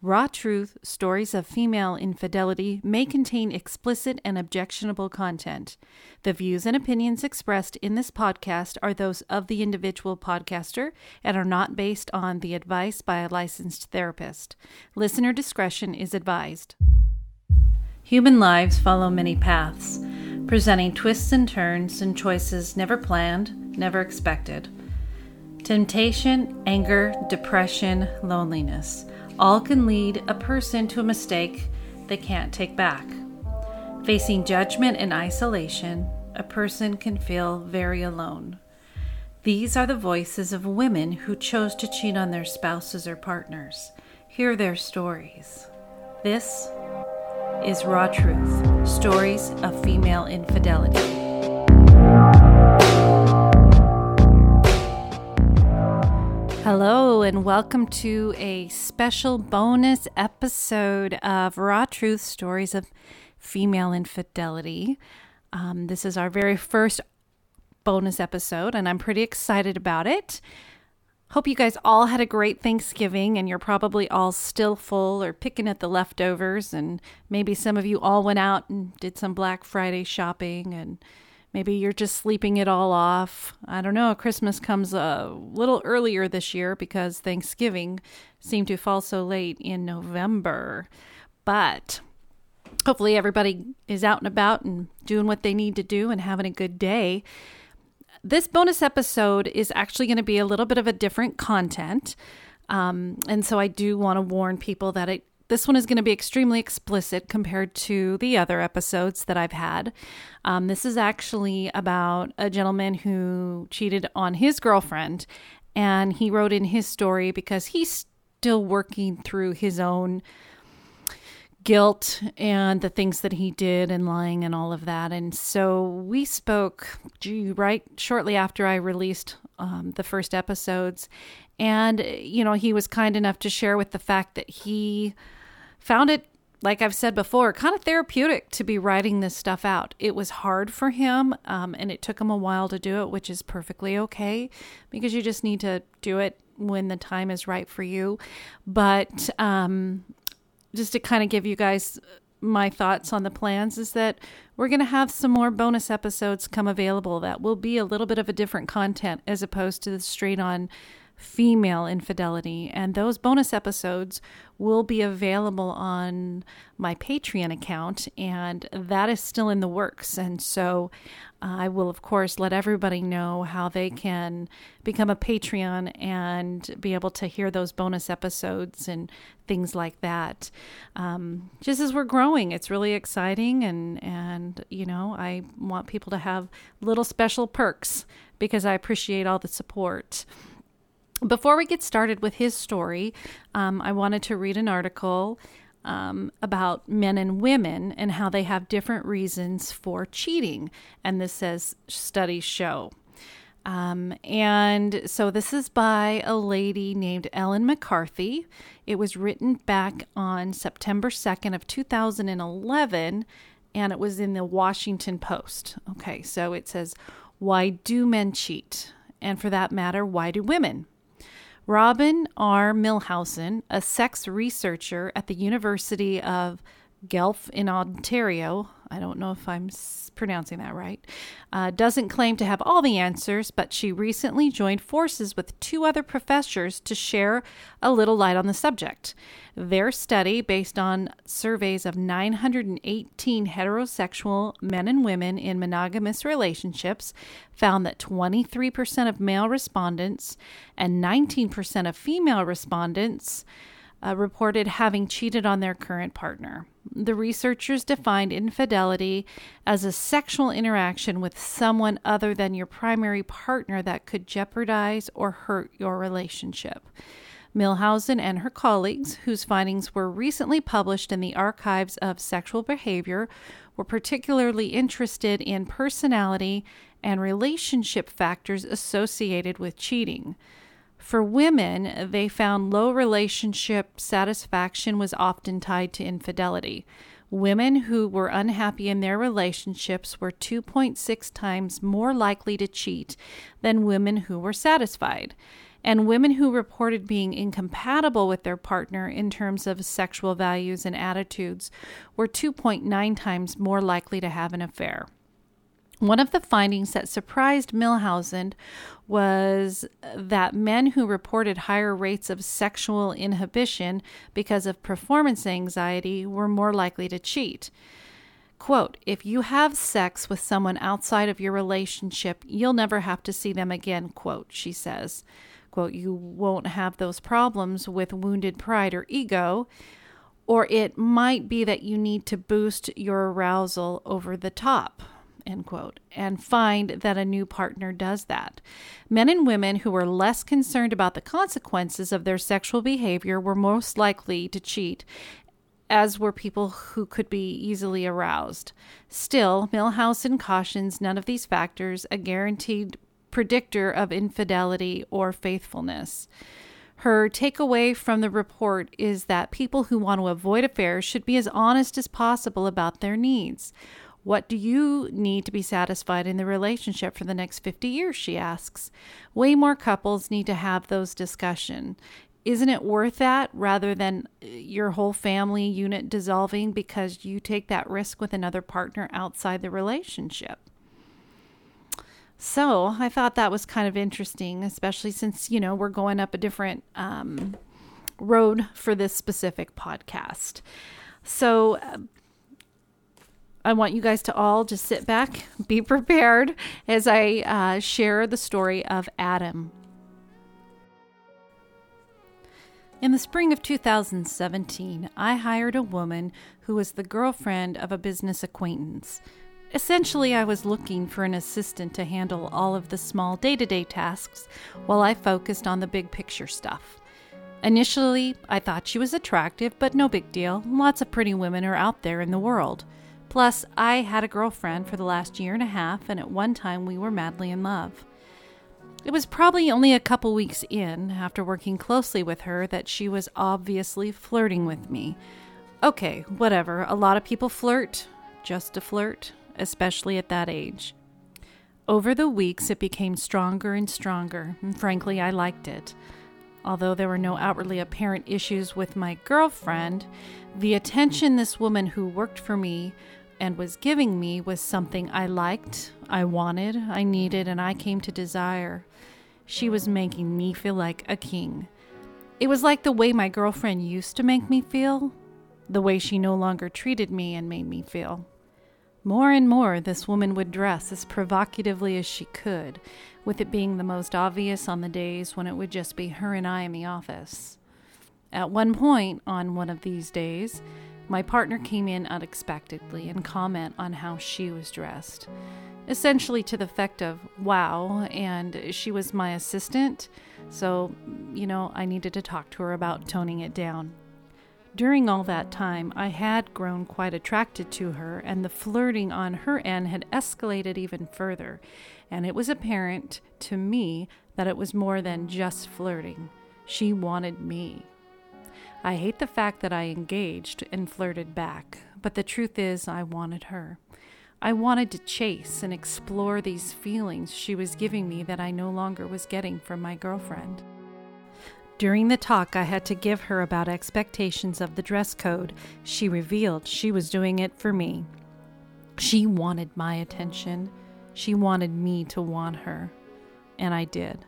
Raw Truth Stories of Female Infidelity may contain explicit and objectionable content. The views and opinions expressed in this podcast are those of the individual podcaster and are not based on the advice by a licensed therapist. Listener discretion is advised. Human lives follow many paths, presenting twists and turns and choices never planned, never expected. Temptation, anger, depression, loneliness all can lead a person to a mistake they can't take back. Facing judgment and isolation, a person can feel very alone. These are the voices of women who chose to cheat on their spouses or partners. Hear their stories. This is Raw Truth Stories of Female Infidelity. And welcome to a special bonus episode of Raw Truth Stories of Female Infidelity. Um, this is our very first bonus episode, and I'm pretty excited about it. Hope you guys all had a great Thanksgiving and you're probably all still full or picking at the leftovers. And maybe some of you all went out and did some Black Friday shopping and Maybe you're just sleeping it all off. I don't know. Christmas comes a little earlier this year because Thanksgiving seemed to fall so late in November. But hopefully, everybody is out and about and doing what they need to do and having a good day. This bonus episode is actually going to be a little bit of a different content. Um, and so I do want to warn people that it this one is going to be extremely explicit compared to the other episodes that I've had. Um, this is actually about a gentleman who cheated on his girlfriend, and he wrote in his story because he's still working through his own guilt and the things that he did and lying and all of that. And so we spoke, gee, right shortly after I released um, the first episodes. And, you know, he was kind enough to share with the fact that he found it like I've said before, kind of therapeutic to be writing this stuff out. It was hard for him, um, and it took him a while to do it, which is perfectly okay because you just need to do it when the time is right for you. But um, just to kind of give you guys my thoughts on the plans, is that we're going to have some more bonus episodes come available that will be a little bit of a different content as opposed to the straight on female infidelity. And those bonus episodes will be available on my Patreon account, and that is still in the works. And so I will, of course, let everybody know how they can become a Patreon and be able to hear those bonus episodes and things like that. Um, just as we're growing, it's really exciting, and and you know, I want people to have little special perks because I appreciate all the support. Before we get started with his story, um, I wanted to read an article um, about men and women and how they have different reasons for cheating. And this says studies show. Um, and so this is by a lady named Ellen McCarthy. It was written back on September 2nd of 2011 and it was in the Washington Post. Okay, so it says, Why do men cheat? And for that matter, why do women? Robin R. Milhausen, a sex researcher at the University of Guelph in Ontario, I don't know if I'm pronouncing that right, uh, doesn't claim to have all the answers, but she recently joined forces with two other professors to share a little light on the subject. Their study, based on surveys of 918 heterosexual men and women in monogamous relationships, found that 23% of male respondents and 19% of female respondents uh, reported having cheated on their current partner. The researchers defined infidelity as a sexual interaction with someone other than your primary partner that could jeopardize or hurt your relationship. Milhausen and her colleagues, whose findings were recently published in the Archives of Sexual Behavior, were particularly interested in personality and relationship factors associated with cheating. For women, they found low relationship satisfaction was often tied to infidelity. Women who were unhappy in their relationships were 2.6 times more likely to cheat than women who were satisfied. and women who reported being incompatible with their partner in terms of sexual values and attitudes were 2.9 times more likely to have an affair. One of the findings that surprised Milhausen was that men who reported higher rates of sexual inhibition because of performance anxiety were more likely to cheat. Quote, if you have sex with someone outside of your relationship, you'll never have to see them again, quote, she says. Quote, you won't have those problems with wounded pride or ego, or it might be that you need to boost your arousal over the top, end quote, and find that a new partner does that. Men and women who were less concerned about the consequences of their sexual behavior were most likely to cheat as were people who could be easily aroused. Still, Milhausen cautions none of these factors a guaranteed predictor of infidelity or faithfulness. Her takeaway from the report is that people who want to avoid affairs should be as honest as possible about their needs. What do you need to be satisfied in the relationship for the next 50 years? She asks. Way more couples need to have those discussions isn't it worth that rather than uh, your whole family unit dissolving because you take that risk with another partner outside the relationship? So I thought that was kind of interesting, especially since, you know, we're going up a different um, road for this specific podcast. So uh, I want you guys to all just sit back, be prepared as I uh, share the story of Adam. In the spring of 2017, I hired a woman who was the girlfriend of a business acquaintance. Essentially, I was looking for an assistant to handle all of the small day to day tasks while I focused on the big picture stuff. Initially, I thought she was attractive, but no big deal. Lots of pretty women are out there in the world. Plus, I had a girlfriend for the last year and a half, and at one time we were madly in love. It was probably only a couple weeks in, after working closely with her, that she was obviously flirting with me. Okay, whatever. A lot of people flirt, just to flirt, especially at that age. Over the weeks, it became stronger and stronger, and frankly, I liked it. Although there were no outwardly apparent issues with my girlfriend, the attention this woman who worked for me and was giving me was something I liked, I wanted, I needed, and I came to desire. She was making me feel like a king. It was like the way my girlfriend used to make me feel, the way she no longer treated me and made me feel. More and more, this woman would dress as provocatively as she could, with it being the most obvious on the days when it would just be her and I in the office. At one point on one of these days, my partner came in unexpectedly and comment on how she was dressed essentially to the effect of, wow, and she was my assistant. So, you know, I needed to talk to her about toning it down. During all that time, I had grown quite attracted to her, and the flirting on her end had escalated even further. And it was apparent to me that it was more than just flirting. She wanted me. I hate the fact that I engaged and flirted back, but the truth is, I wanted her. I wanted to chase and explore these feelings she was giving me that I no longer was getting from my girlfriend. During the talk, I had to give her about expectations of the dress code. She revealed she was doing it for me. She wanted my attention. She wanted me to want her. And I did.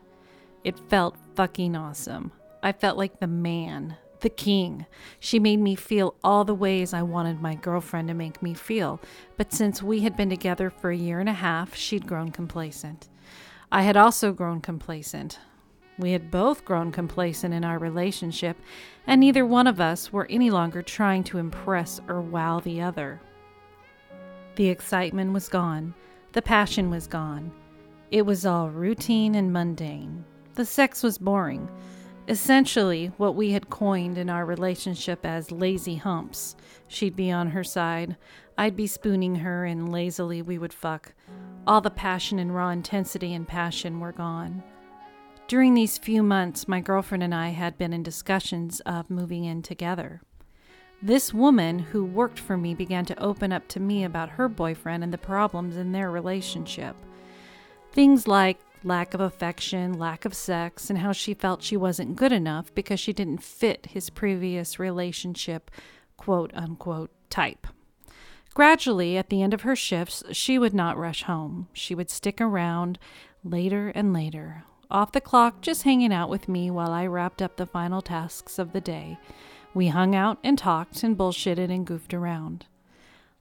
It felt fucking awesome. I felt like the man, the king. She made me feel all the ways I wanted my girlfriend to make me feel, but since we had been together for a year and a half, she'd grown complacent. I had also grown complacent. We had both grown complacent in our relationship, and neither one of us were any longer trying to impress or wow the other. The excitement was gone, the passion was gone. It was all routine and mundane. The sex was boring essentially what we had coined in our relationship as lazy humps. She'd be on her side, I'd be spooning her, and lazily we would fuck. All the passion and raw intensity and passion were gone. During these few months, my girlfriend and I had been in discussions of moving in together. This woman who worked for me began to open up to me about her boyfriend and the problems in their relationship. Things like lack of affection, lack of sex, and how she felt she wasn't good enough because she didn't fit his previous relationship, quote unquote, type. Gradually, at the end of her shifts, she would not rush home. She would stick around later and later, off the clock, just hanging out with me while I wrapped up the final tasks of the day. We hung out and talked and bullshitted and goofed around.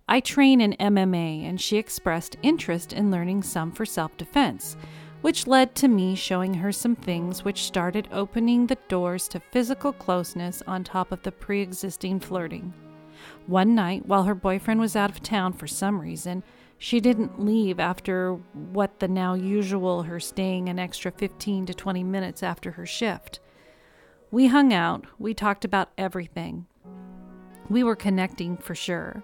I train in MMA, and she expressed interest in learning some for self defense, which led to me showing her some things which started opening the doors to physical closeness on top of the pre existing flirting. One night, while her boyfriend was out of town for some reason, she didn't leave after what the now usual her staying an extra 15 to 20 minutes after her shift. We hung out, we talked about everything. We were connecting for sure.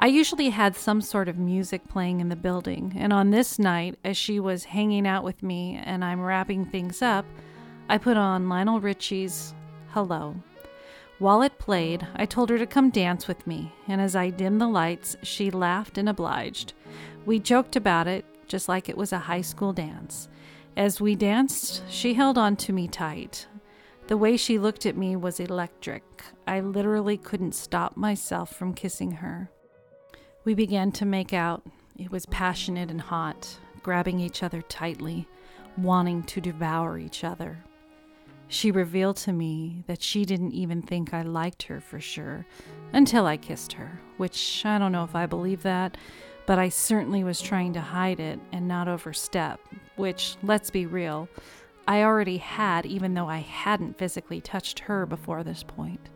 I usually had some sort of music playing in the building, and on this night, as she was hanging out with me and I'm wrapping things up, I put on Lionel Richie's Hello. While it played, I told her to come dance with me, and as I dimmed the lights, she laughed and obliged. We joked about it, just like it was a high school dance. As we danced, she held on to me tight. The way she looked at me was electric. I literally couldn't stop myself from kissing her. We began to make out. It was passionate and hot, grabbing each other tightly, wanting to devour each other. She revealed to me that she didn't even think I liked her for sure until I kissed her, which I don't know if I believe that, but I certainly was trying to hide it and not overstep, which, let's be real, I already had, even though I hadn't physically touched her before this point.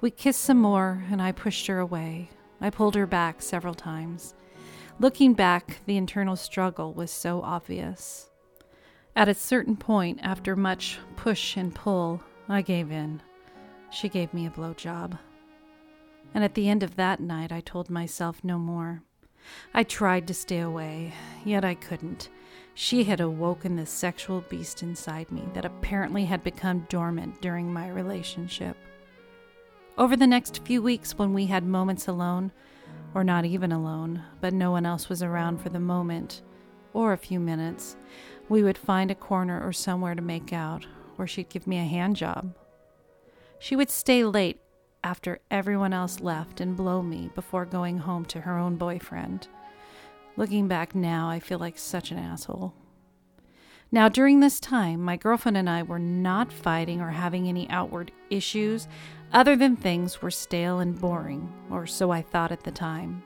We kissed some more, and I pushed her away. I pulled her back several times. Looking back, the internal struggle was so obvious. At a certain point, after much push and pull, I gave in. She gave me a blowjob. And at the end of that night, I told myself no more. I tried to stay away, yet I couldn't. She had awoken the sexual beast inside me that apparently had become dormant during my relationship. Over the next few weeks, when we had moments alone, or not even alone, but no one else was around for the moment, or a few minutes, we would find a corner or somewhere to make out, or she'd give me a hand job. She would stay late after everyone else left and blow me before going home to her own boyfriend. Looking back now, I feel like such an asshole. Now, during this time, my girlfriend and I were not fighting or having any outward issues other than things were stale and boring, or so I thought at the time.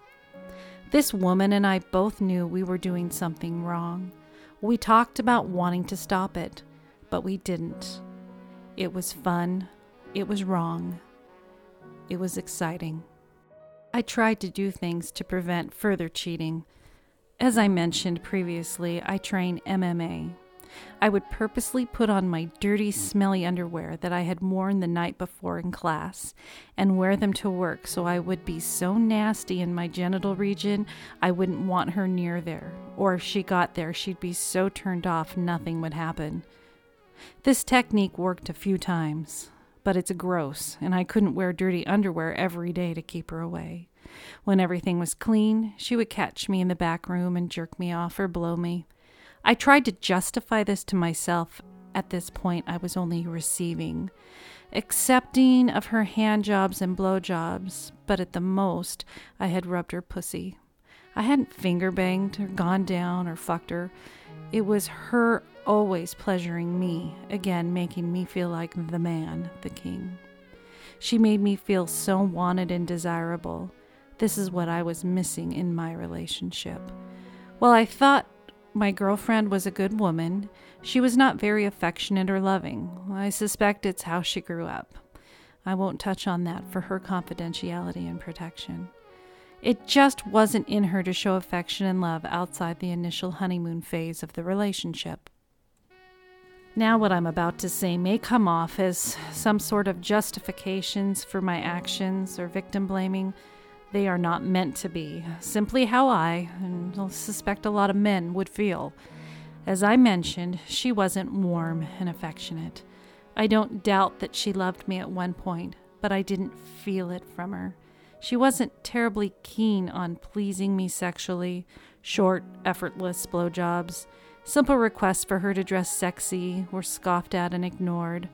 This woman and I both knew we were doing something wrong. We talked about wanting to stop it, but we didn't. It was fun. It was wrong. It was exciting. I tried to do things to prevent further cheating. As I mentioned previously, I train MMA, I would purposely put on my dirty, smelly underwear that I had worn the night before in class and wear them to work so I would be so nasty in my genital region I wouldn't want her near there. Or if she got there, she'd be so turned off nothing would happen. This technique worked a few times, but it's gross, and I couldn't wear dirty underwear every day to keep her away. When everything was clean, she would catch me in the back room and jerk me off or blow me. I tried to justify this to myself. At this point, I was only receiving, accepting of her hand jobs and blow jobs, but at the most, I had rubbed her pussy. I hadn't finger banged or gone down or fucked her. It was her always pleasuring me, again making me feel like the man, the king. She made me feel so wanted and desirable. This is what I was missing in my relationship. Well, I thought my girlfriend was a good woman. She was not very affectionate or loving. I suspect it's how she grew up. I won't touch on that for her confidentiality and protection. It just wasn't in her to show affection and love outside the initial honeymoon phase of the relationship. Now, what I'm about to say may come off as some sort of justifications for my actions or victim blaming. They are not meant to be, simply how I, and I suspect a lot of men, would feel. As I mentioned, she wasn't warm and affectionate. I don't doubt that she loved me at one point, but I didn't feel it from her. She wasn't terribly keen on pleasing me sexually, short, effortless blowjobs. Simple requests for her to dress sexy were scoffed at and ignored.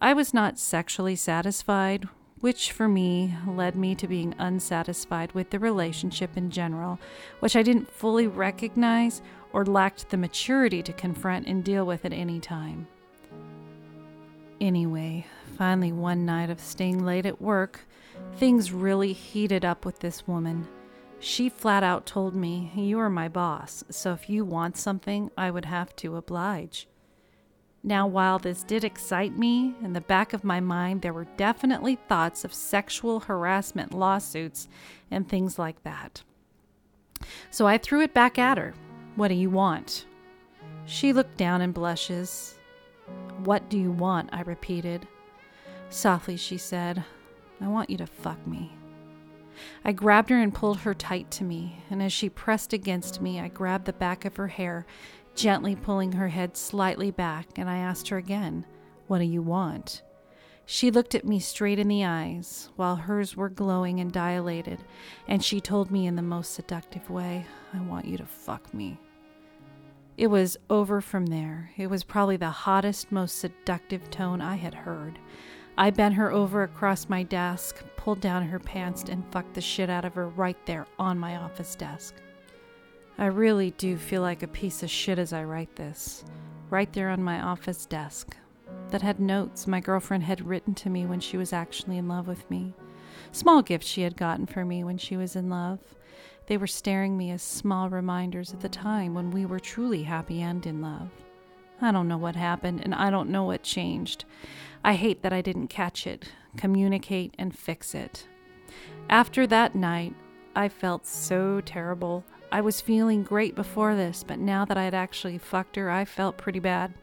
I was not sexually satisfied, which for me led me to being unsatisfied with the relationship in general, which I didn't fully recognize or lacked the maturity to confront and deal with at any time. Anyway, finally, one night of staying late at work, things really heated up with this woman. She flat out told me, You are my boss, so if you want something, I would have to oblige. Now, while this did excite me, in the back of my mind there were definitely thoughts of sexual harassment lawsuits and things like that. So I threw it back at her. What do you want? She looked down and blushes. What do you want? I repeated. Softly, she said, I want you to fuck me. I grabbed her and pulled her tight to me, and as she pressed against me, I grabbed the back of her hair, gently pulling her head slightly back, and I asked her again, What do you want? She looked at me straight in the eyes, while hers were glowing and dilated, and she told me in the most seductive way, I want you to fuck me. It was over from there. It was probably the hottest, most seductive tone I had heard. I bent her over across my desk, pulled down her pants, and fucked the shit out of her right there on my office desk. I really do feel like a piece of shit as I write this. Right there on my office desk. That had notes my girlfriend had written to me when she was actually in love with me. Small gifts she had gotten for me when she was in love. They were staring me as small reminders of the time when we were truly happy and in love. I don't know what happened, and I don't know what changed. I hate that I didn't catch it, communicate, and fix it. After that night, I felt so terrible. I was feeling great before this, but now that I had actually fucked her, I felt pretty bad.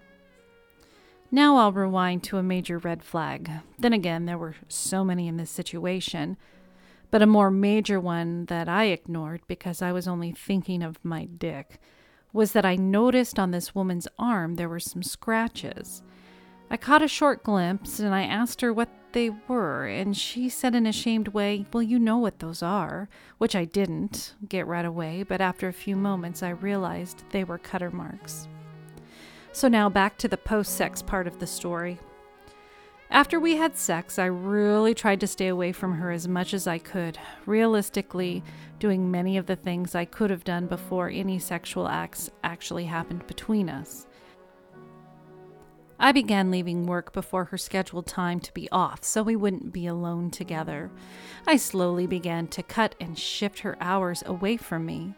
Now I'll rewind to a major red flag. Then again, there were so many in this situation. But a more major one that I ignored because I was only thinking of my dick was that I noticed on this woman's arm there were some scratches. I caught a short glimpse and I asked her what they were, and she said in a shamed way, Well, you know what those are, which I didn't get right away, but after a few moments I realized they were cutter marks. So now back to the post sex part of the story. After we had sex, I really tried to stay away from her as much as I could, realistically, doing many of the things I could have done before any sexual acts actually happened between us. I began leaving work before her scheduled time to be off so we wouldn't be alone together. I slowly began to cut and shift her hours away from me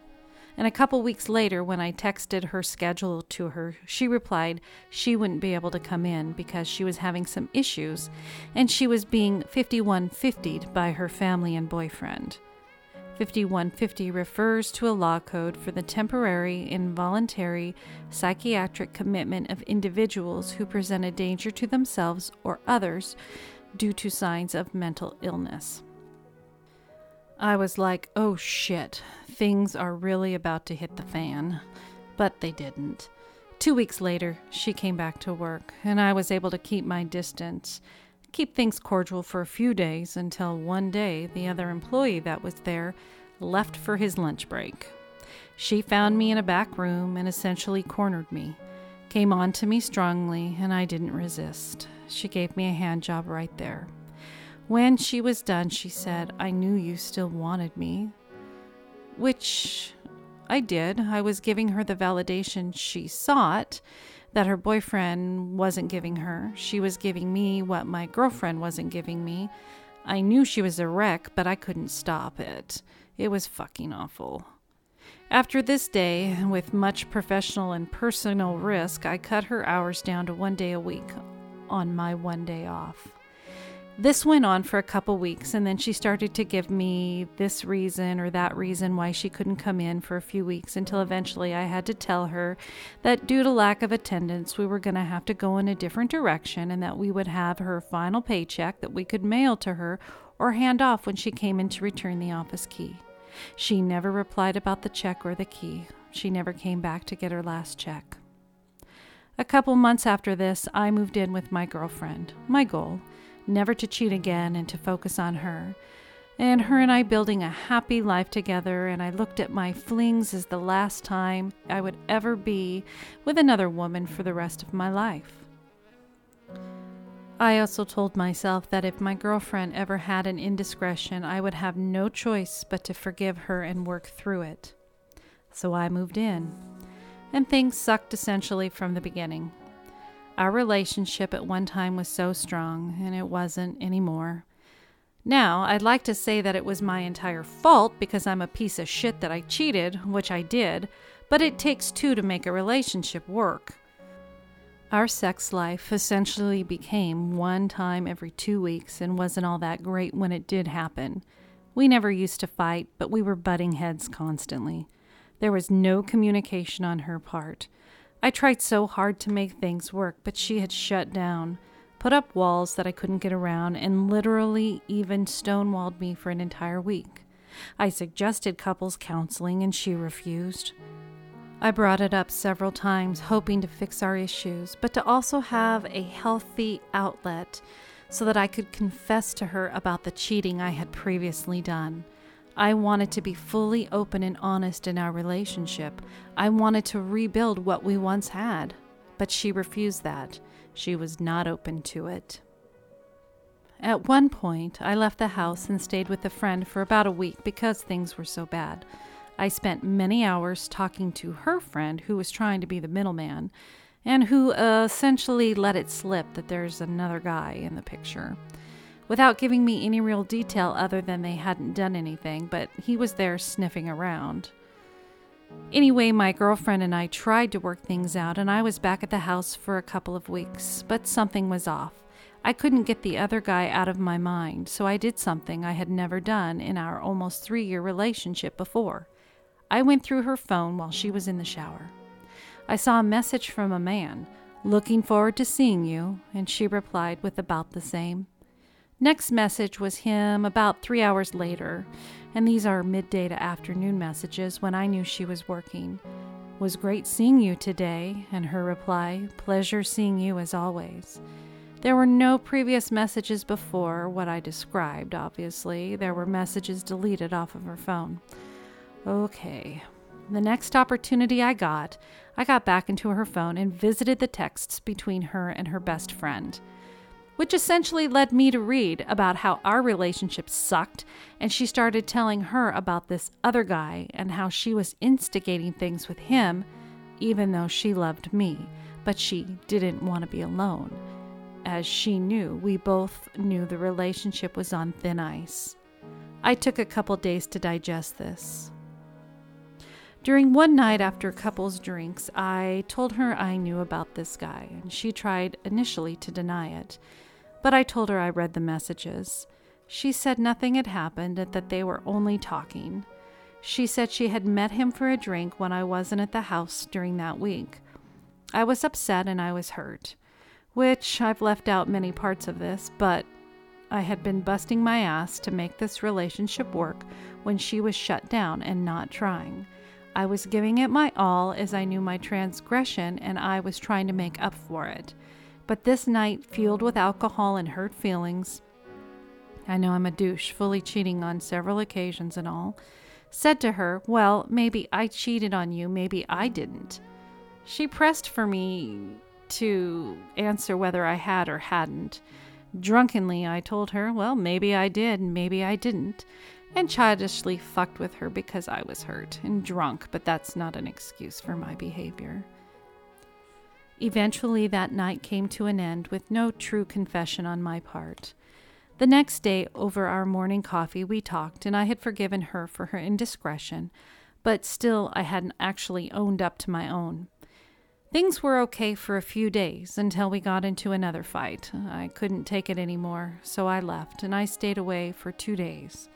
and a couple weeks later, when I texted her schedule to her, she replied she wouldn't be able to come in because she was having some issues and she was being 5150'd by her family and boyfriend. 5150 refers to a law code for the temporary involuntary psychiatric commitment of individuals who present a danger to themselves or others due to signs of mental illness. I was like, oh shit, things are really about to hit the fan. But they didn't. Two weeks later, she came back to work, and I was able to keep my distance, keep things cordial for a few days until one day the other employee that was there left for his lunch break. She found me in a back room and essentially cornered me, came on to me strongly, and I didn't resist. She gave me a hand job right there. When she was done, she said, I knew you still wanted me. Which I did. I was giving her the validation she sought that her boyfriend wasn't giving her. She was giving me what my girlfriend wasn't giving me. I knew she was a wreck, but I couldn't stop it. It was fucking awful. After this day, with much professional and personal risk, I cut her hours down to one day a week on my one day off. This went on for a couple weeks, and then she started to give me this reason or that reason why she couldn't come in for a few weeks until eventually I had to tell her that due to lack of attendance, we were going to have to go in a different direction and that we would have her final paycheck that we could mail to her or hand off when she came in to return the office key. She never replied about the check or the key. She never came back to get her last check. A couple months after this, I moved in with my girlfriend. My goal never to cheat again and to focus on her. and her and I building a happy life together. And I looked at my flings as the last time I would ever be with another woman for the rest of my life. I also told myself that if my girlfriend ever had an indiscretion, I would have no choice but to forgive her and work through it. So I moved in, and things sucked essentially from the beginning. Our relationship at one time was so strong, and it wasn't anymore. Now, I'd like to say that it was my entire fault because I'm a piece of shit that I cheated, which I did, but it takes two to make a relationship work. Our sex life essentially became one time every two weeks and wasn't all that great when it did happen. We never used to fight, but we were butting heads constantly. There was no communication on her part. I tried so hard to make things work, but she had shut down put up walls that I couldn't get around, and literally even stonewalled me for an entire week. I suggested couples counseling, and she refused. I brought it up several times, hoping to fix our issues, but to also have a healthy outlet so that I could confess to her about the cheating I had previously done. I wanted to be fully open and honest in our relationship. I wanted to rebuild what we once had, but she refused that. She was not open to it. At one point, I left the house and stayed with a friend for about a week because things were so bad. I spent many hours talking to her friend, who was trying to be the middleman, and who uh, essentially let it slip that there's another guy in the picture. Without giving me any real detail other than they hadn't done anything, but he was there sniffing around. Anyway, my girlfriend and I tried to work things out, and I was back at the house for a couple of weeks, but something was off. I couldn't get the other guy out of my mind, so I did something I had never done in our almost three year relationship before. I went through her phone while she was in the shower. I saw a message from a man, looking forward to seeing you, and she replied with about the same. Next message was him about three hours later, and these are midday to afternoon messages when I knew she was working. Was great seeing you today, and her reply, Pleasure seeing you as always. There were no previous messages before what I described, obviously. There were messages deleted off of her phone. Okay. The next opportunity I got, I got back into her phone and visited the texts between her and her best friend which essentially led me to read about how our relationship sucked, and she started telling her about this other guy and how she was instigating things with him, even though she loved me, but she didn't want to be alone. As she knew, we both knew the relationship was on thin ice. I took a couple days to digest this. During one night after a couples drinks, I told her I knew about this guy, and she tried initially to deny it but I told her I read the messages. She said nothing had happened and that they were only talking. She said she had met him for a drink when I wasn't at the house during that week. I was upset and I was hurt, which I've left out many parts of this, but I had been busting my ass to make this relationship work when she was shut down and not trying. I was giving it my all as I knew my transgression and I was trying to make up for it. But this night, fueled with alcohol and hurt feelings, I know I'm a douche, fully cheating on several occasions and all, said to her, Well, maybe I cheated on you, maybe I didn't. She pressed for me to answer whether I had or hadn't. Drunkenly, I told her, Well, maybe I did, maybe I didn't, and childishly fucked with her because I was hurt and drunk, but that's not an excuse for my behavior. Eventually, that night came to an end with no true confession on my part. The next day, over our morning coffee, we talked, and I had forgiven her for her indiscretion, but still I hadn't actually owned up to my own. Things were okay for a few days until we got into another fight. I couldn't take it anymore, so I left, and I stayed away for two days.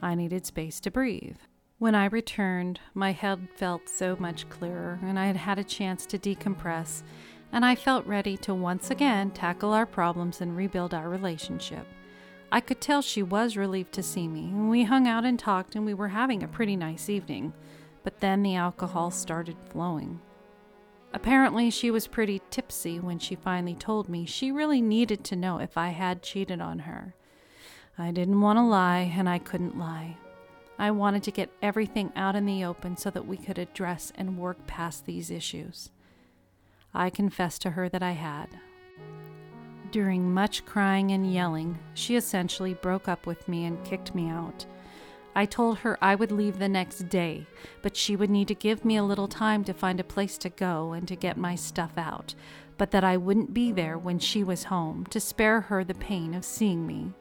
I needed space to breathe. When I returned, my head felt so much clearer, and I had had a chance to decompress, and I felt ready to once again tackle our problems and rebuild our relationship. I could tell she was relieved to see me, and we hung out and talked, and we were having a pretty nice evening. But then the alcohol started flowing. Apparently, she was pretty tipsy when she finally told me she really needed to know if I had cheated on her. I didn't want to lie, and I couldn't lie. I wanted to get everything out in the open so that we could address and work past these issues. I confessed to her that I had. During much crying and yelling, she essentially broke up with me and kicked me out. I told her I would leave the next day, but she would need to give me a little time to find a place to go and to get my stuff out, but that I wouldn't be there when she was home to spare her the pain of seeing me.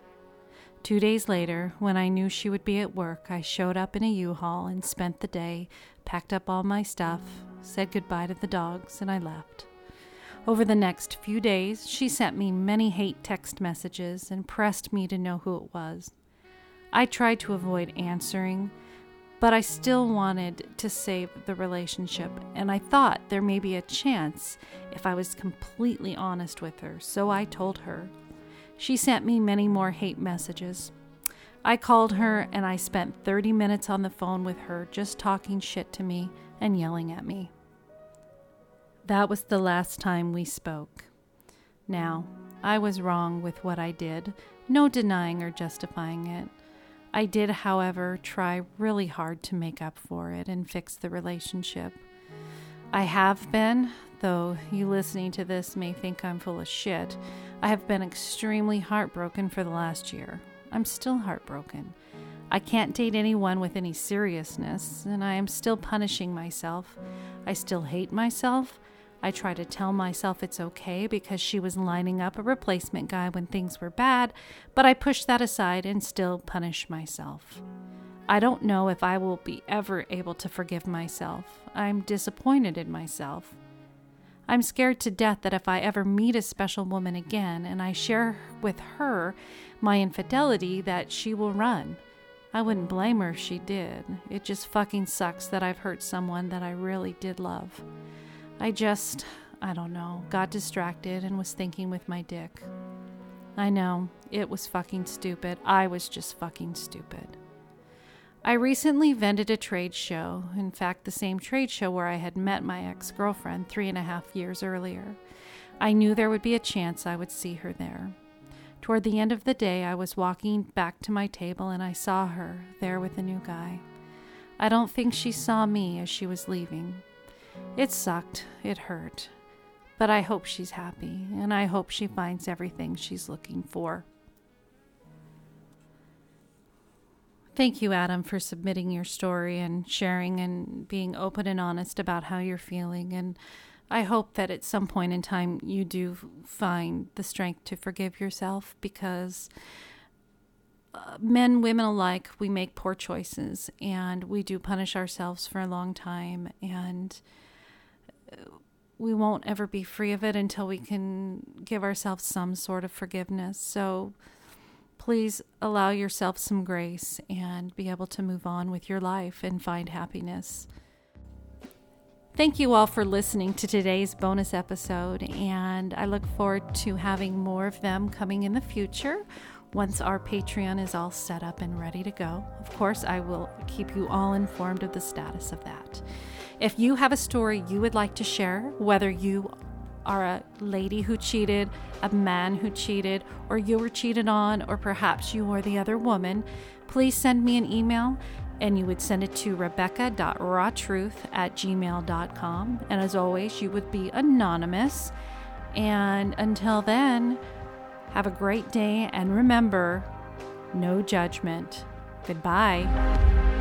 Two days later, when I knew she would be at work, I showed up in a U Haul and spent the day, packed up all my stuff, said goodbye to the dogs, and I left. Over the next few days, she sent me many hate text messages and pressed me to know who it was. I tried to avoid answering, but I still wanted to save the relationship, and I thought there may be a chance if I was completely honest with her, so I told her. She sent me many more hate messages. I called her and I spent 30 minutes on the phone with her just talking shit to me and yelling at me. That was the last time we spoke. Now, I was wrong with what I did, no denying or justifying it. I did, however, try really hard to make up for it and fix the relationship. I have been, though you listening to this may think I'm full of shit, I have been extremely heartbroken for the last year. I'm still heartbroken. I can't date anyone with any seriousness, and I am still punishing myself. I still hate myself, I try to tell myself it's okay because she was lining up a replacement guy when things were bad, but I push that aside and still punish myself. I don't know if I will be ever able to forgive myself. I'm disappointed in myself. I'm scared to death that if I ever meet a special woman again and I share with her my infidelity, that she will run. I wouldn't blame her if she did. It just fucking sucks that I've hurt someone that I really did love. I just, I don't know, got distracted and was thinking with my dick. I know, it was fucking stupid. I was just fucking stupid. I recently vended a trade show, in fact, the same trade show where I had met my ex girlfriend three and a half years earlier. I knew there would be a chance I would see her there. Toward the end of the day, I was walking back to my table and I saw her there with a new guy. I don't think she saw me as she was leaving. It sucked. It hurt. But I hope she's happy, and I hope she finds everything she's looking for. Thank you, Adam, for submitting your story and sharing and being open and honest about how you're feeling. And I hope that at some point in time you do find the strength to forgive yourself because uh, men, women alike, we make poor choices and we do punish ourselves for a long time. And we won't ever be free of it until we can give ourselves some sort of forgiveness. So please allow yourself some grace and be able to move on with your life and find happiness. Thank you all for listening to today's bonus episode, and I look forward to having more of them coming in the future once our Patreon is all set up and ready to go. Of course, I will keep you all informed of the status of that. If you have a story you would like to share, whether you are a lady who cheated, a man who cheated, or you were cheated on, or perhaps you were the other woman, please send me an email and you would send it to rebecca.rawtruth at gmail.com. And as always, you would be anonymous. And until then, have a great day and remember no judgment. Goodbye.